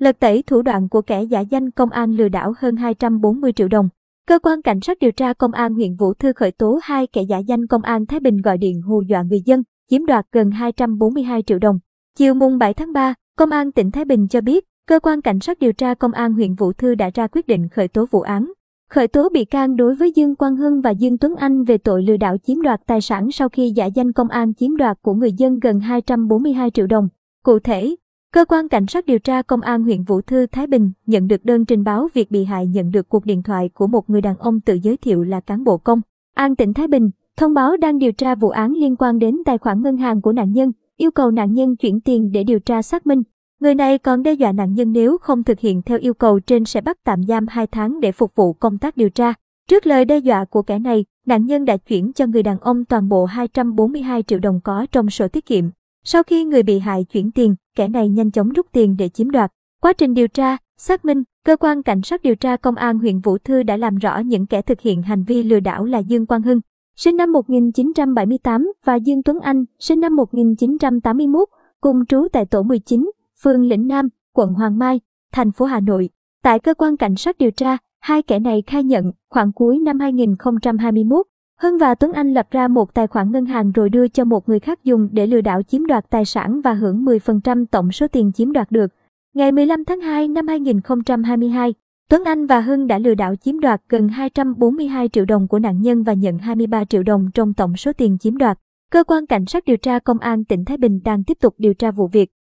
lật tẩy thủ đoạn của kẻ giả danh công an lừa đảo hơn 240 triệu đồng. Cơ quan cảnh sát điều tra công an huyện Vũ Thư khởi tố hai kẻ giả danh công an Thái Bình gọi điện hù dọa người dân, chiếm đoạt gần 242 triệu đồng. Chiều mùng 7 tháng 3, Công an tỉnh Thái Bình cho biết, cơ quan cảnh sát điều tra công an huyện Vũ Thư đã ra quyết định khởi tố vụ án, khởi tố bị can đối với Dương Quang Hưng và Dương Tuấn Anh về tội lừa đảo chiếm đoạt tài sản sau khi giả danh công an chiếm đoạt của người dân gần 242 triệu đồng. Cụ thể, Cơ quan Cảnh sát điều tra Công an huyện Vũ Thư Thái Bình nhận được đơn trình báo việc bị hại nhận được cuộc điện thoại của một người đàn ông tự giới thiệu là cán bộ công an tỉnh Thái Bình, thông báo đang điều tra vụ án liên quan đến tài khoản ngân hàng của nạn nhân, yêu cầu nạn nhân chuyển tiền để điều tra xác minh. Người này còn đe dọa nạn nhân nếu không thực hiện theo yêu cầu trên sẽ bắt tạm giam 2 tháng để phục vụ công tác điều tra. Trước lời đe dọa của kẻ này, nạn nhân đã chuyển cho người đàn ông toàn bộ 242 triệu đồng có trong sổ tiết kiệm. Sau khi người bị hại chuyển tiền, kẻ này nhanh chóng rút tiền để chiếm đoạt. Quá trình điều tra, xác minh, cơ quan cảnh sát điều tra công an huyện Vũ Thư đã làm rõ những kẻ thực hiện hành vi lừa đảo là Dương Quang Hưng, sinh năm 1978 và Dương Tuấn Anh, sinh năm 1981, cùng trú tại tổ 19, phường Lĩnh Nam, quận Hoàng Mai, thành phố Hà Nội. Tại cơ quan cảnh sát điều tra, hai kẻ này khai nhận khoảng cuối năm 2021, Hưng và Tuấn Anh lập ra một tài khoản ngân hàng rồi đưa cho một người khác dùng để lừa đảo chiếm đoạt tài sản và hưởng 10% tổng số tiền chiếm đoạt được. Ngày 15 tháng 2 năm 2022, Tuấn Anh và Hưng đã lừa đảo chiếm đoạt gần 242 triệu đồng của nạn nhân và nhận 23 triệu đồng trong tổng số tiền chiếm đoạt. Cơ quan cảnh sát điều tra công an tỉnh Thái Bình đang tiếp tục điều tra vụ việc.